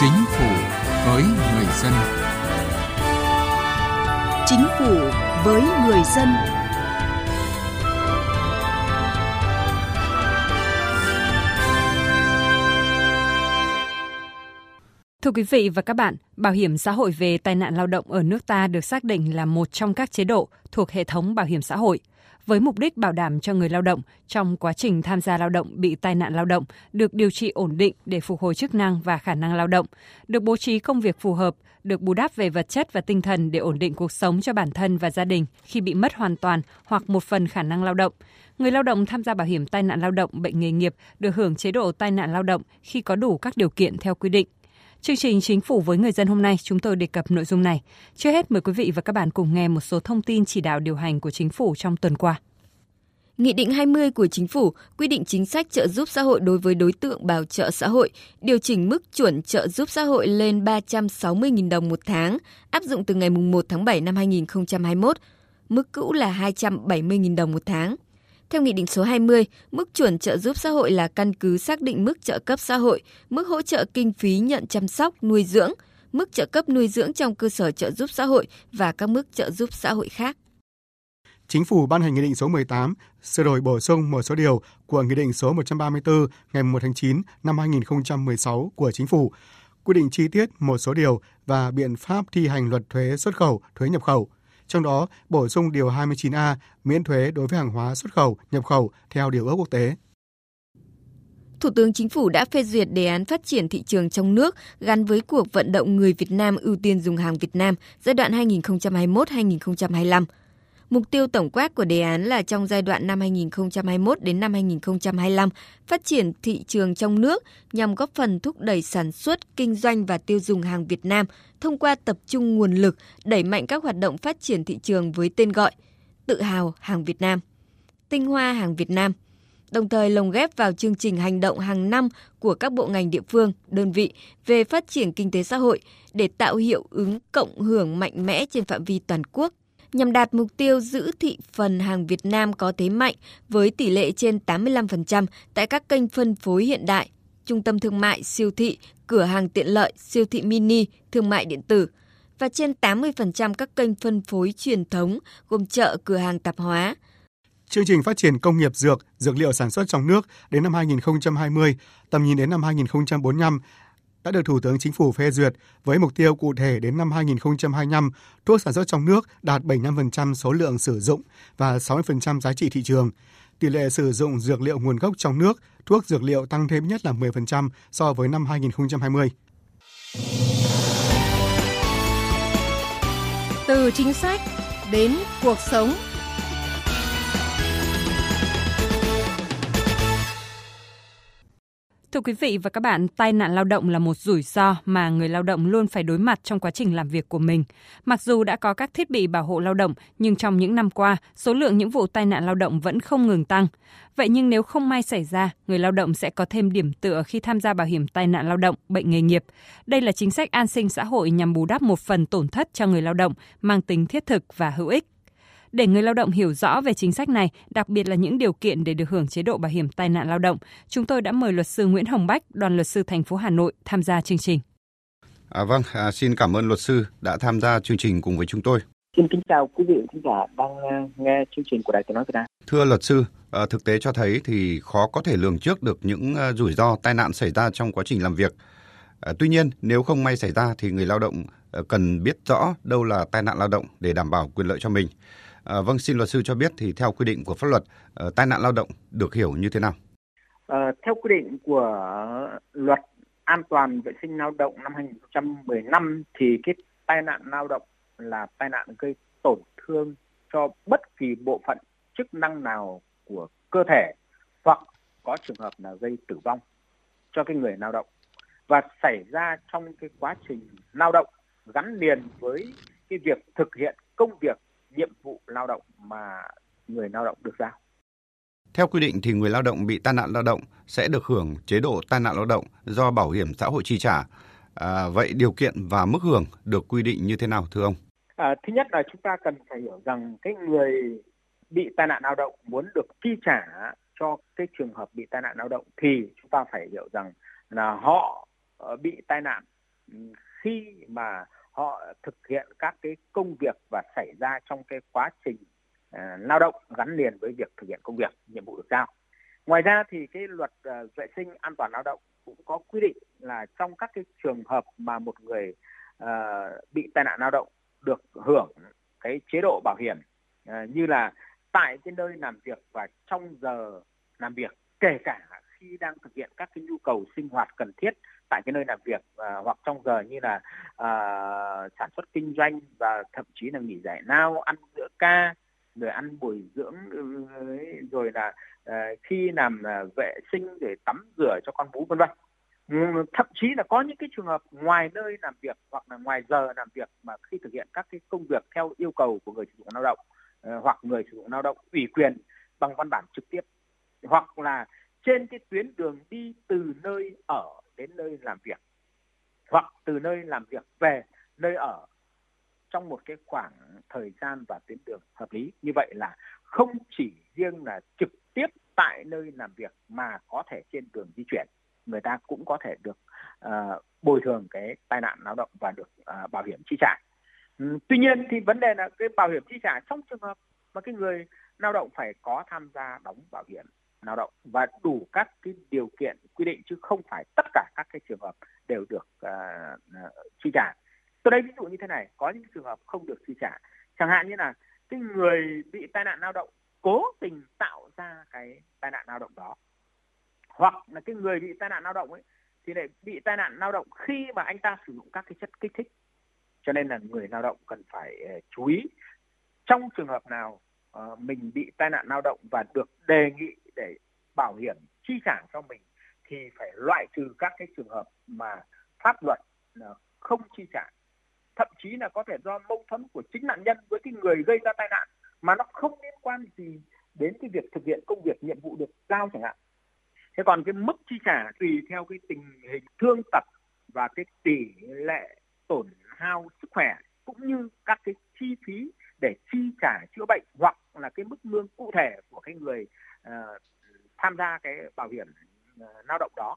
Chính phủ với người dân. Chính phủ với người dân. Thưa quý vị và các bạn, bảo hiểm xã hội về tai nạn lao động ở nước ta được xác định là một trong các chế độ thuộc hệ thống bảo hiểm xã hội với mục đích bảo đảm cho người lao động trong quá trình tham gia lao động bị tai nạn lao động được điều trị ổn định để phục hồi chức năng và khả năng lao động, được bố trí công việc phù hợp, được bù đắp về vật chất và tinh thần để ổn định cuộc sống cho bản thân và gia đình khi bị mất hoàn toàn hoặc một phần khả năng lao động. Người lao động tham gia bảo hiểm tai nạn lao động bệnh nghề nghiệp được hưởng chế độ tai nạn lao động khi có đủ các điều kiện theo quy định. Chương trình Chính phủ với người dân hôm nay chúng tôi đề cập nội dung này. Trước hết mời quý vị và các bạn cùng nghe một số thông tin chỉ đạo điều hành của chính phủ trong tuần qua. Nghị định 20 của Chính phủ quy định chính sách trợ giúp xã hội đối với đối tượng bảo trợ xã hội, điều chỉnh mức chuẩn trợ giúp xã hội lên 360.000 đồng một tháng, áp dụng từ ngày 1 tháng 7 năm 2021. Mức cũ là 270.000 đồng một tháng. Theo Nghị định số 20, mức chuẩn trợ giúp xã hội là căn cứ xác định mức trợ cấp xã hội, mức hỗ trợ kinh phí nhận chăm sóc, nuôi dưỡng, mức trợ cấp nuôi dưỡng trong cơ sở trợ giúp xã hội và các mức trợ giúp xã hội khác. Chính phủ ban hành Nghị định số 18 sửa đổi bổ sung một số điều của Nghị định số 134 ngày 1 tháng 9 năm 2016 của Chính phủ, quy định chi tiết một số điều và biện pháp thi hành luật thuế xuất khẩu, thuế nhập khẩu. Trong đó, bổ sung điều 29A miễn thuế đối với hàng hóa xuất khẩu, nhập khẩu theo điều ước quốc tế. Thủ tướng Chính phủ đã phê duyệt đề án phát triển thị trường trong nước gắn với cuộc vận động người Việt Nam ưu tiên dùng hàng Việt Nam giai đoạn 2021-2025. Mục tiêu tổng quát của đề án là trong giai đoạn năm 2021 đến năm 2025 phát triển thị trường trong nước nhằm góp phần thúc đẩy sản xuất, kinh doanh và tiêu dùng hàng Việt Nam thông qua tập trung nguồn lực đẩy mạnh các hoạt động phát triển thị trường với tên gọi Tự hào hàng Việt Nam, Tinh hoa hàng Việt Nam, đồng thời lồng ghép vào chương trình hành động hàng năm của các bộ ngành địa phương, đơn vị về phát triển kinh tế xã hội để tạo hiệu ứng cộng hưởng mạnh mẽ trên phạm vi toàn quốc nhằm đạt mục tiêu giữ thị phần hàng Việt Nam có thế mạnh với tỷ lệ trên 85% tại các kênh phân phối hiện đại, trung tâm thương mại, siêu thị, cửa hàng tiện lợi, siêu thị mini, thương mại điện tử và trên 80% các kênh phân phối truyền thống gồm chợ, cửa hàng tạp hóa. Chương trình phát triển công nghiệp dược, dược liệu sản xuất trong nước đến năm 2020, tầm nhìn đến năm 2045 đã được Thủ tướng Chính phủ phê duyệt với mục tiêu cụ thể đến năm 2025, thuốc sản xuất trong nước đạt 75% số lượng sử dụng và 60% giá trị thị trường. Tỷ lệ sử dụng dược liệu nguồn gốc trong nước, thuốc dược liệu tăng thêm nhất là 10% so với năm 2020. Từ chính sách đến cuộc sống Thưa quý vị và các bạn, tai nạn lao động là một rủi ro mà người lao động luôn phải đối mặt trong quá trình làm việc của mình. Mặc dù đã có các thiết bị bảo hộ lao động, nhưng trong những năm qua, số lượng những vụ tai nạn lao động vẫn không ngừng tăng. Vậy nhưng nếu không may xảy ra, người lao động sẽ có thêm điểm tựa khi tham gia bảo hiểm tai nạn lao động, bệnh nghề nghiệp. Đây là chính sách an sinh xã hội nhằm bù đắp một phần tổn thất cho người lao động, mang tính thiết thực và hữu ích. Để người lao động hiểu rõ về chính sách này, đặc biệt là những điều kiện để được hưởng chế độ bảo hiểm tai nạn lao động, chúng tôi đã mời luật sư Nguyễn Hồng Bách, đoàn luật sư thành phố Hà Nội tham gia chương trình. À, vâng, à, xin cảm ơn luật sư đã tham gia chương trình cùng với chúng tôi. Xin kính chào quý vị khán giả đang à, nghe chương trình của Đài Tiếng nói Việt Nam. Thưa luật sư, à, thực tế cho thấy thì khó có thể lường trước được những à, rủi ro tai nạn xảy ra trong quá trình làm việc. Tuy nhiên, nếu không may xảy ra thì người lao động cần biết rõ đâu là tai nạn lao động để đảm bảo quyền lợi cho mình. À, vâng, xin luật sư cho biết thì theo quy định của pháp luật, ờ, tai nạn lao động được hiểu như thế nào? À, theo quy định của luật an toàn vệ sinh lao động năm 2015 thì cái tai nạn lao động là tai nạn gây tổn thương cho bất kỳ bộ phận chức năng nào của cơ thể hoặc có trường hợp là gây tử vong cho cái người lao động và xảy ra trong cái quá trình lao động gắn liền với cái việc thực hiện công việc nhiệm vụ lao động mà người lao động được giao. Theo quy định thì người lao động bị tai nạn lao động sẽ được hưởng chế độ tai nạn lao động do bảo hiểm xã hội chi trả. À, vậy điều kiện và mức hưởng được quy định như thế nào thưa ông? À, thứ nhất là chúng ta cần phải hiểu rằng cái người bị tai nạn lao động muốn được chi trả cho cái trường hợp bị tai nạn lao động thì chúng ta phải hiểu rằng là họ ờ, bị tai nạn khi mà họ thực hiện các cái công việc và xảy ra trong cái quá trình uh, lao động gắn liền với việc thực hiện công việc nhiệm vụ được giao. Ngoài ra thì cái luật uh, vệ sinh an toàn lao động cũng có quy định là trong các cái trường hợp mà một người uh, bị tai nạn lao động được hưởng cái chế độ bảo hiểm uh, như là tại cái nơi làm việc và trong giờ làm việc kể cả khi đang thực hiện các cái nhu cầu sinh hoạt cần thiết tại cái nơi làm việc à, hoặc trong giờ như là à, sản xuất kinh doanh và thậm chí là nghỉ giải lao ăn giữa ca rồi ăn bồi dưỡng ừ, rồi là à, khi làm à, vệ sinh để tắm rửa cho con bú vân vân. Ừ, thậm chí là có những cái trường hợp ngoài nơi làm việc hoặc là ngoài giờ làm việc mà khi thực hiện các cái công việc theo yêu cầu của người sử dụng lao động ờ, hoặc người sử dụng lao động ủy quyền bằng văn bản trực tiếp hoặc là trên cái tuyến đường đi từ nơi ở đến nơi làm việc hoặc từ nơi làm việc về nơi ở trong một cái khoảng thời gian và tuyến đường hợp lý như vậy là không chỉ riêng là trực tiếp tại nơi làm việc mà có thể trên đường di chuyển người ta cũng có thể được uh, bồi thường cái tai nạn lao động và được uh, bảo hiểm chi trả. uhm, tuy nhiên thì vấn đề là cái bảo hiểm chi trả trong trường hợp mà cái người lao động phải có tham gia đóng bảo hiểm lao động và đủ các cái điều kiện quy định chứ không phải tất cả các cái trường hợp đều được uh, chi trả. Tôi đây ví dụ như thế này, có những trường hợp không được chi trả. Chẳng hạn như là cái người bị tai nạn lao động cố tình tạo ra cái tai nạn lao động đó. Hoặc là cái người bị tai nạn lao động ấy thì lại bị tai nạn lao động khi mà anh ta sử dụng các cái chất kích thích. Cho nên là người lao động cần phải uh, chú ý trong trường hợp nào uh, mình bị tai nạn lao động và được đề nghị để bảo hiểm chi trả cho mình thì phải loại trừ các cái trường hợp mà pháp luật ờ, không chi trả. Thậm chí là có thể do mâu thuẫn của chính nạn nhân với cái người gây ra tai nạn mà nó không liên quan gì đến cái việc thực hiện công việc nhiệm vụ được giao chẳng hạn. Thế còn cái mức chi trả tùy theo cái tình hình thương tật và cái tỷ lệ tổn hao sức khỏe cũng như các cái chi phí để chi trả chữa bệnh hoặc là cái mức lương cụ thể của cái người uh, tham gia cái bảo hiểm uh, lao động đó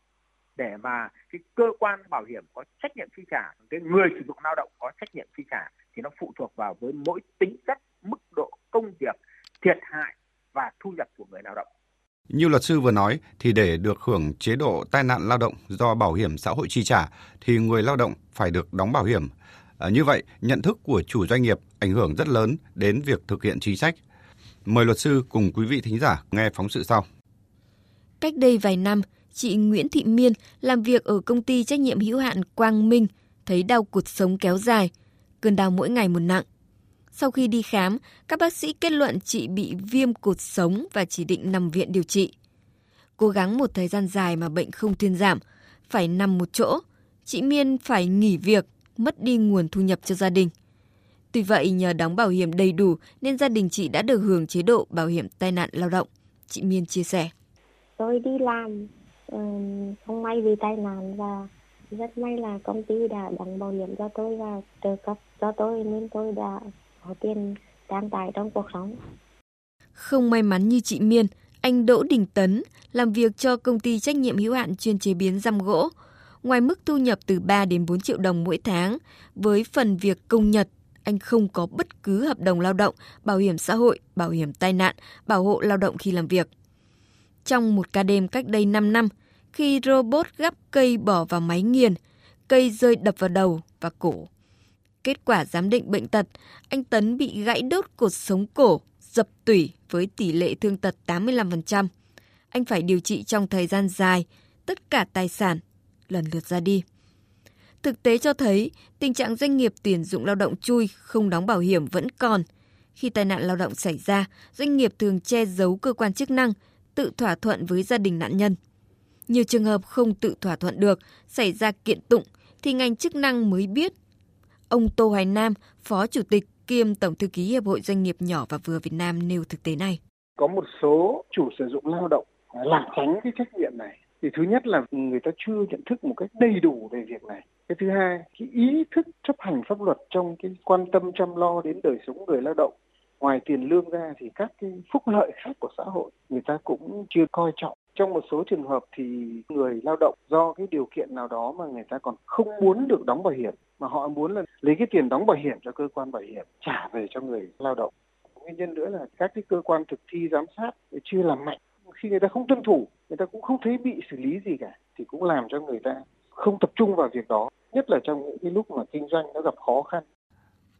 để mà cái cơ quan bảo hiểm có trách nhiệm chi trả cái người sử dụng lao động có trách nhiệm chi trả thì nó phụ thuộc vào với mỗi tính chất mức độ công việc thiệt hại và thu nhập của người lao động như luật sư vừa nói thì để được hưởng chế độ tai nạn lao động do bảo hiểm xã hội chi trả thì người lao động phải được đóng bảo hiểm. À, như vậy, nhận thức của chủ doanh nghiệp ảnh hưởng rất lớn đến việc thực hiện chính sách. Mời luật sư cùng quý vị thính giả nghe phóng sự sau. Cách đây vài năm, chị Nguyễn Thị Miên làm việc ở công ty trách nhiệm hữu hạn Quang Minh thấy đau cột sống kéo dài, cơn đau mỗi ngày một nặng. Sau khi đi khám, các bác sĩ kết luận chị bị viêm cột sống và chỉ định nằm viện điều trị. Cố gắng một thời gian dài mà bệnh không thuyên giảm, phải nằm một chỗ, chị Miên phải nghỉ việc, mất đi nguồn thu nhập cho gia đình. Tuy vậy, nhờ đóng bảo hiểm đầy đủ nên gia đình chị đã được hưởng chế độ bảo hiểm tai nạn lao động. Chị Miên chia sẻ. Tôi đi làm không may bị tai nạn và rất may là công ty đã đóng bảo hiểm cho tôi và trợ cấp cho tôi nên tôi đã có tiền trang trải trong cuộc sống. Không may mắn như chị Miên, anh Đỗ Đình Tấn làm việc cho công ty trách nhiệm hữu hạn chuyên chế biến răm gỗ. Ngoài mức thu nhập từ 3 đến 4 triệu đồng mỗi tháng, với phần việc công nhật, anh không có bất cứ hợp đồng lao động, bảo hiểm xã hội, bảo hiểm tai nạn, bảo hộ lao động khi làm việc trong một ca đêm cách đây 5 năm, khi robot gắp cây bỏ vào máy nghiền, cây rơi đập vào đầu và cổ. Kết quả giám định bệnh tật, anh Tấn bị gãy đốt cột sống cổ, dập tủy với tỷ lệ thương tật 85%. Anh phải điều trị trong thời gian dài, tất cả tài sản lần lượt ra đi. Thực tế cho thấy, tình trạng doanh nghiệp tuyển dụng lao động chui không đóng bảo hiểm vẫn còn. Khi tai nạn lao động xảy ra, doanh nghiệp thường che giấu cơ quan chức năng, tự thỏa thuận với gia đình nạn nhân. Nhiều trường hợp không tự thỏa thuận được, xảy ra kiện tụng thì ngành chức năng mới biết. Ông Tô Hoài Nam, Phó Chủ tịch kiêm Tổng thư ký Hiệp hội Doanh nghiệp nhỏ và vừa Việt Nam nêu thực tế này. Có một số chủ sử dụng lao động à, lảng tránh cái trách nhiệm này. Thì thứ nhất là người ta chưa nhận thức một cách đầy đủ về việc này. Cái thứ hai, cái ý thức chấp hành pháp luật trong cái quan tâm chăm lo đến đời sống người lao động ngoài tiền lương ra thì các cái phúc lợi khác của xã hội người ta cũng chưa coi trọng trong một số trường hợp thì người lao động do cái điều kiện nào đó mà người ta còn không muốn được đóng bảo hiểm mà họ muốn là lấy cái tiền đóng bảo hiểm cho cơ quan bảo hiểm trả về cho người lao động nguyên nhân nữa là các cái cơ quan thực thi giám sát chưa làm mạnh khi người ta không tuân thủ người ta cũng không thấy bị xử lý gì cả thì cũng làm cho người ta không tập trung vào việc đó nhất là trong những cái lúc mà kinh doanh nó gặp khó khăn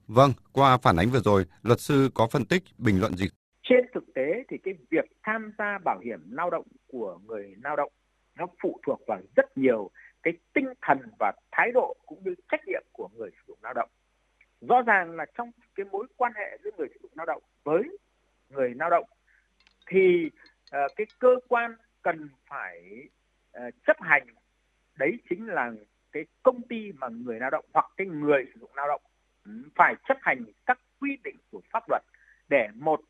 Vâng, qua phản ánh vừa rồi, luật sư có phân tích, bình luận gì? Trên thực tế thì cái việc tham gia bảo hiểm lao động của người lao động nó phụ thuộc vào rất nhiều cái tinh thần và thái độ cũng như trách nhiệm của người sử dụng lao động. Rõ ràng là trong cái mối quan hệ giữa người sử dụng lao động với người lao động thì uh, cái cơ quan cần phải uh, chấp hành đấy chính là cái công ty mà người lao động hoặc cái người sử dụng lao động ừ, phải chấp hành các quy định của pháp luật để một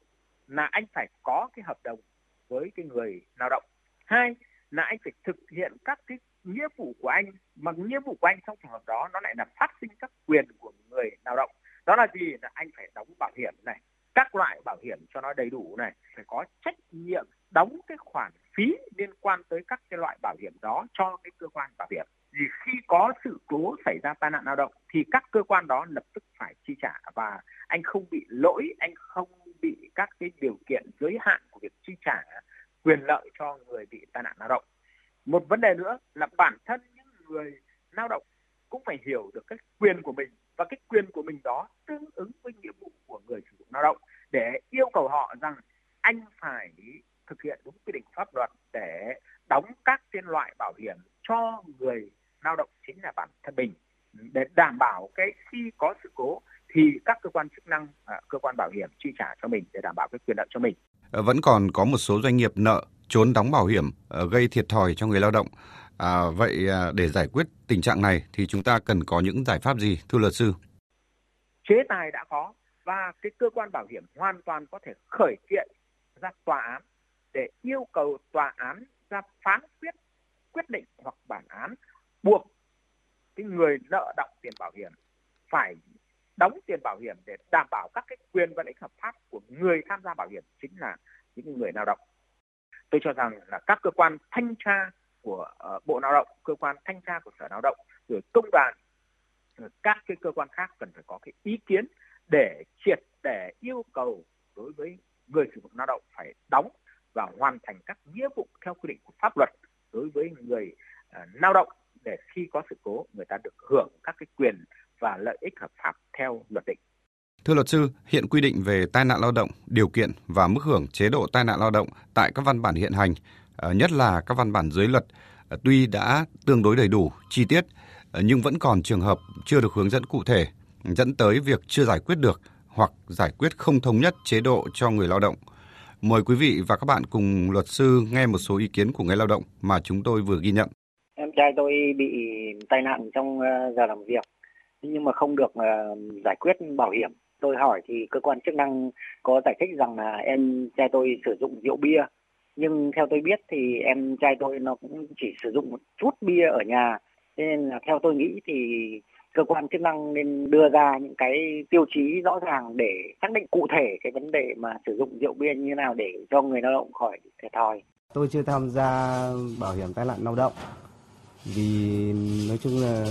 là anh phải có cái hợp đồng với cái người lao động. Hai là anh phải thực hiện các cái nghĩa vụ của anh mà nghĩa vụ của anh trong trường hợp đó nó lại là phát sinh các quyền của người lao động. Đó là gì? Là anh phải đóng bảo hiểm này các loại bảo hiểm cho nó đầy đủ này phải có trách nhiệm đóng cái khoản phí liên quan tới các cái loại bảo hiểm đó cho cái cơ quan bảo hiểm thì khi có sự cố xảy ra tai nạn lao động thì các cơ quan đó lập tức phải chi trả. Và anh không bị lỗi, anh không bị các cái điều kiện giới hạn của việc chi trả quyền lợi cho người bị tai nạn lao động. Một vấn đề nữa là bản thân những người lao động cũng phải hiểu được cái quyền của mình và cái quyền của mình đó tương ứng với nghĩa vụ của người sử dụng lao động để yêu cầu họ rằng anh phải thực hiện đúng quy định pháp luật để đóng các cái loại bảo hiểm cho người lao động chính là bản thân mình để đảm bảo cái khi có sự cố thì các cơ quan chức năng à, cơ quan bảo hiểm chi trả cho mình để đảm bảo cái quyền lợi cho mình. Ờ, vẫn còn có một số doanh nghiệp nợ trốn đóng bảo hiểm ờ, gây thiệt thòi cho người lao động. À, vậy à, để giải quyết tình trạng này thì chúng ta cần có những giải pháp gì thưa luật sư? Chế tài đã có và cái cơ quan bảo hiểm hoàn toàn có thể khởi kiện ra tòa án để yêu cầu tòa án ra phán quyết quyết định hoặc bản án buộc cái người nợ động tiền bảo hiểm phải đóng tiền bảo hiểm để đảm bảo các cái quyền và lợi ích hợp pháp của người tham gia bảo hiểm chính là những người lao động. Tôi cho rằng là các cơ quan thanh tra của uh, Bộ Lao động, cơ quan thanh tra của Sở Lao động, rồi công đoàn, rồi các cái cơ quan khác cần phải có cái ý kiến để triệt để yêu cầu đối với người sử dụng lao động phải đóng và hoàn thành các nghĩa vụ theo quy định của pháp luật đối với người uh, lao động để khi có sự cố người ta được hưởng các cái quyền và lợi ích hợp pháp theo luật định. Thưa luật sư, hiện quy định về tai nạn lao động, điều kiện và mức hưởng chế độ tai nạn lao động tại các văn bản hiện hành, ờ, nhất là các văn bản dưới luật, ờ, tuy đã tương đối đầy đủ, chi tiết, ờ, nhưng vẫn còn trường hợp chưa được hướng dẫn cụ thể, dẫn tới việc chưa giải quyết được hoặc giải quyết không thống nhất chế độ cho người lao động. Mời quý vị và các bạn cùng luật sư nghe một số ý kiến của người lao động mà chúng tôi vừa ghi nhận. Em trai tôi bị tai nạn trong giờ làm việc nhưng mà không được giải quyết bảo hiểm. Tôi hỏi thì cơ quan chức năng có giải thích rằng là em trai tôi sử dụng rượu bia nhưng theo tôi biết thì em trai tôi nó cũng chỉ sử dụng một chút bia ở nhà nên là theo tôi nghĩ thì cơ quan chức năng nên đưa ra những cái tiêu chí rõ ràng để xác định cụ thể cái vấn đề mà sử dụng rượu bia như thế nào để cho người lao động khỏi thiệt thòi. Tôi chưa tham gia bảo hiểm tai nạn lao động vì nói chung là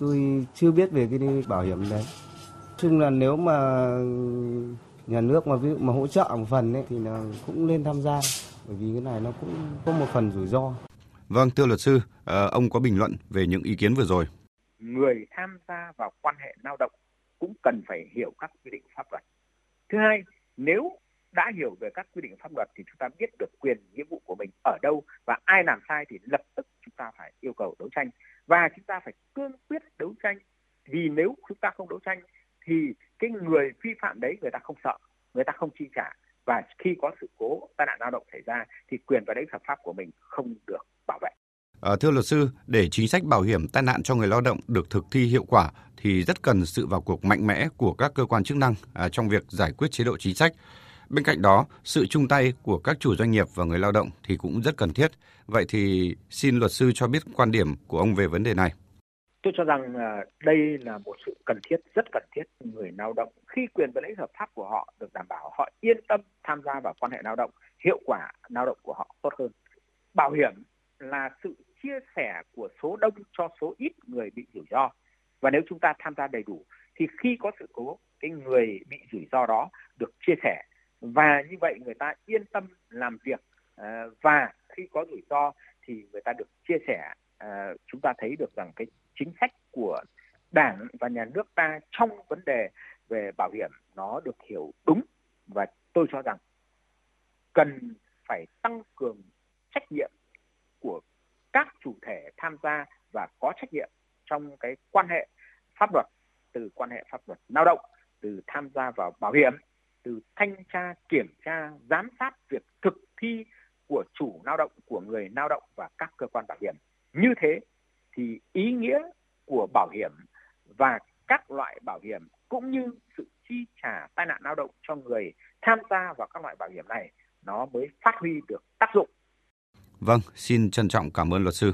tôi chưa biết về cái bảo hiểm đấy chung là nếu mà nhà nước mà ví dụ mà hỗ trợ một phần ấy thì là cũng nên tham gia bởi vì cái này nó cũng có một phần rủi ro. Vâng, thưa luật sư, ờ, ông có bình luận về những ý kiến vừa rồi người tham gia vào quan hệ lao động cũng cần phải hiểu các quy định pháp luật. Thứ hai, nếu đã hiểu về các quy định pháp luật thì chúng ta biết được quyền nghĩa vụ của mình ở đâu và ai làm sai thì lập tức chúng ta phải yêu cầu đấu tranh và chúng ta phải cương quyết đấu tranh vì nếu chúng ta không đấu tranh thì cái người vi phạm đấy người ta không sợ người ta không chi trả và khi có sự cố tai nạn lao động xảy ra thì quyền và lợi ích hợp pháp của mình không được bảo vệ À, thưa luật sư, để chính sách bảo hiểm tai nạn cho người lao động được thực thi hiệu quả thì rất cần sự vào cuộc mạnh mẽ của các cơ quan chức năng à, trong việc giải quyết chế độ chính sách. Bên cạnh đó, sự chung tay của các chủ doanh nghiệp và người lao động thì cũng rất cần thiết. Vậy thì xin luật sư cho biết quan điểm của ông về vấn đề này. Tôi cho rằng là đây là một sự cần thiết, rất cần thiết. Người lao động khi quyền và lợi ích hợp pháp của họ được đảm bảo, họ yên tâm tham gia vào quan hệ lao động, hiệu quả lao động của họ tốt hơn. Bảo hiểm là sự chia sẻ của số đông cho số ít người bị rủi ro. Và nếu chúng ta tham gia đầy đủ thì khi có sự cố cái người bị rủi ro đó được chia sẻ. Và như vậy người ta yên tâm làm việc ờ, và khi có rủi ro thì người ta được chia sẻ. Ờ, chúng ta thấy được rằng cái chính sách của đảng và nhà nước ta trong vấn đề về bảo hiểm nó được hiểu đúng và tôi cho rằng cần phải tăng cường trách nhiệm của các chủ thể tham gia và có trách nhiệm trong cái quan hệ pháp luật, từ quan hệ pháp luật lao động, từ tham gia vào bảo hiểm, từ thanh tra, kiểm tra, giám sát việc thực thi của chủ lao động, của người lao động và các cơ quan bảo hiểm. Như thế thì ý nghĩa của bảo hiểm và các loại bảo hiểm cũng như sự chi trả tai nạn lao động cho người tham gia vào các loại bảo hiểm này nó mới phát huy được tác dụng. Vâng, xin trân trọng cảm ơn luật sư.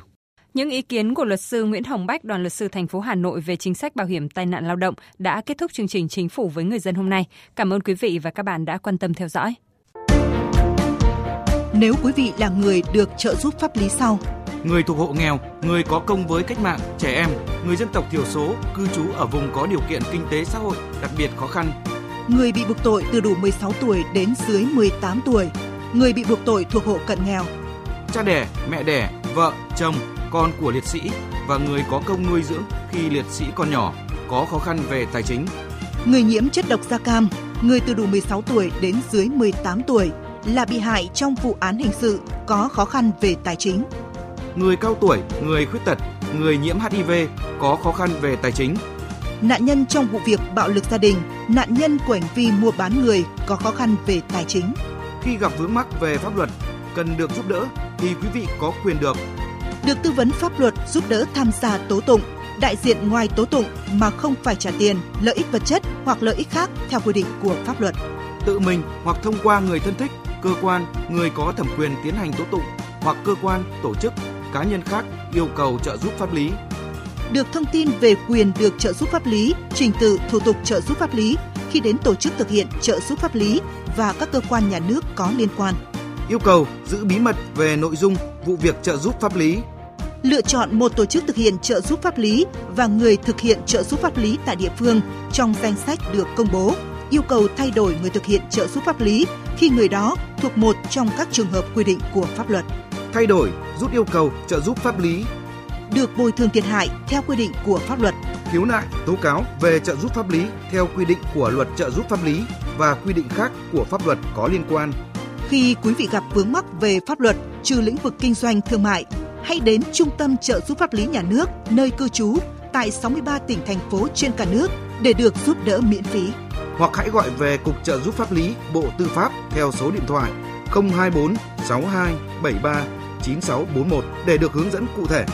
Những ý kiến của luật sư Nguyễn Hồng Bách, đoàn luật sư thành phố Hà Nội về chính sách bảo hiểm tai nạn lao động đã kết thúc chương trình Chính phủ với người dân hôm nay. Cảm ơn quý vị và các bạn đã quan tâm theo dõi. Nếu quý vị là người được trợ giúp pháp lý sau, người thuộc hộ nghèo, người có công với cách mạng, trẻ em, người dân tộc thiểu số, cư trú ở vùng có điều kiện kinh tế xã hội đặc biệt khó khăn, người bị buộc tội từ đủ 16 tuổi đến dưới 18 tuổi, người bị buộc tội thuộc hộ cận nghèo, cha đẻ, mẹ đẻ, vợ, chồng, con của liệt sĩ và người có công nuôi dưỡng khi liệt sĩ còn nhỏ, có khó khăn về tài chính. Người nhiễm chất độc da cam, người từ đủ 16 tuổi đến dưới 18 tuổi là bị hại trong vụ án hình sự có khó khăn về tài chính. Người cao tuổi, người khuyết tật, người nhiễm HIV có khó khăn về tài chính. Nạn nhân trong vụ việc bạo lực gia đình, nạn nhân của hành vi mua bán người có khó khăn về tài chính. Khi gặp vướng mắc về pháp luật, cần được giúp đỡ thì quý vị có quyền được được tư vấn pháp luật giúp đỡ tham gia tố tụng, đại diện ngoài tố tụng mà không phải trả tiền, lợi ích vật chất hoặc lợi ích khác theo quy định của pháp luật. Tự mình hoặc thông qua người thân thích, cơ quan, người có thẩm quyền tiến hành tố tụng hoặc cơ quan, tổ chức, cá nhân khác yêu cầu trợ giúp pháp lý. Được thông tin về quyền được trợ giúp pháp lý, trình tự thủ tục trợ giúp pháp lý khi đến tổ chức thực hiện trợ giúp pháp lý và các cơ quan nhà nước có liên quan. Yêu cầu giữ bí mật về nội dung vụ việc trợ giúp pháp lý lựa chọn một tổ chức thực hiện trợ giúp pháp lý và người thực hiện trợ giúp pháp lý tại địa phương trong danh sách được công bố, yêu cầu thay đổi người thực hiện trợ giúp pháp lý khi người đó thuộc một trong các trường hợp quy định của pháp luật. Thay đổi, rút yêu cầu trợ giúp pháp lý được bồi thường thiệt hại theo quy định của pháp luật. Khiếu nại, tố cáo về trợ giúp pháp lý theo quy định của luật trợ giúp pháp lý và quy định khác của pháp luật có liên quan. Khi quý vị gặp vướng mắc về pháp luật trừ lĩnh vực kinh doanh thương mại, hãy đến Trung tâm trợ giúp pháp lý nhà nước nơi cư trú tại 63 tỉnh thành phố trên cả nước để được giúp đỡ miễn phí. Hoặc hãy gọi về Cục trợ giúp pháp lý Bộ Tư pháp theo số điện thoại 024 62 73 9641 để được hướng dẫn cụ thể.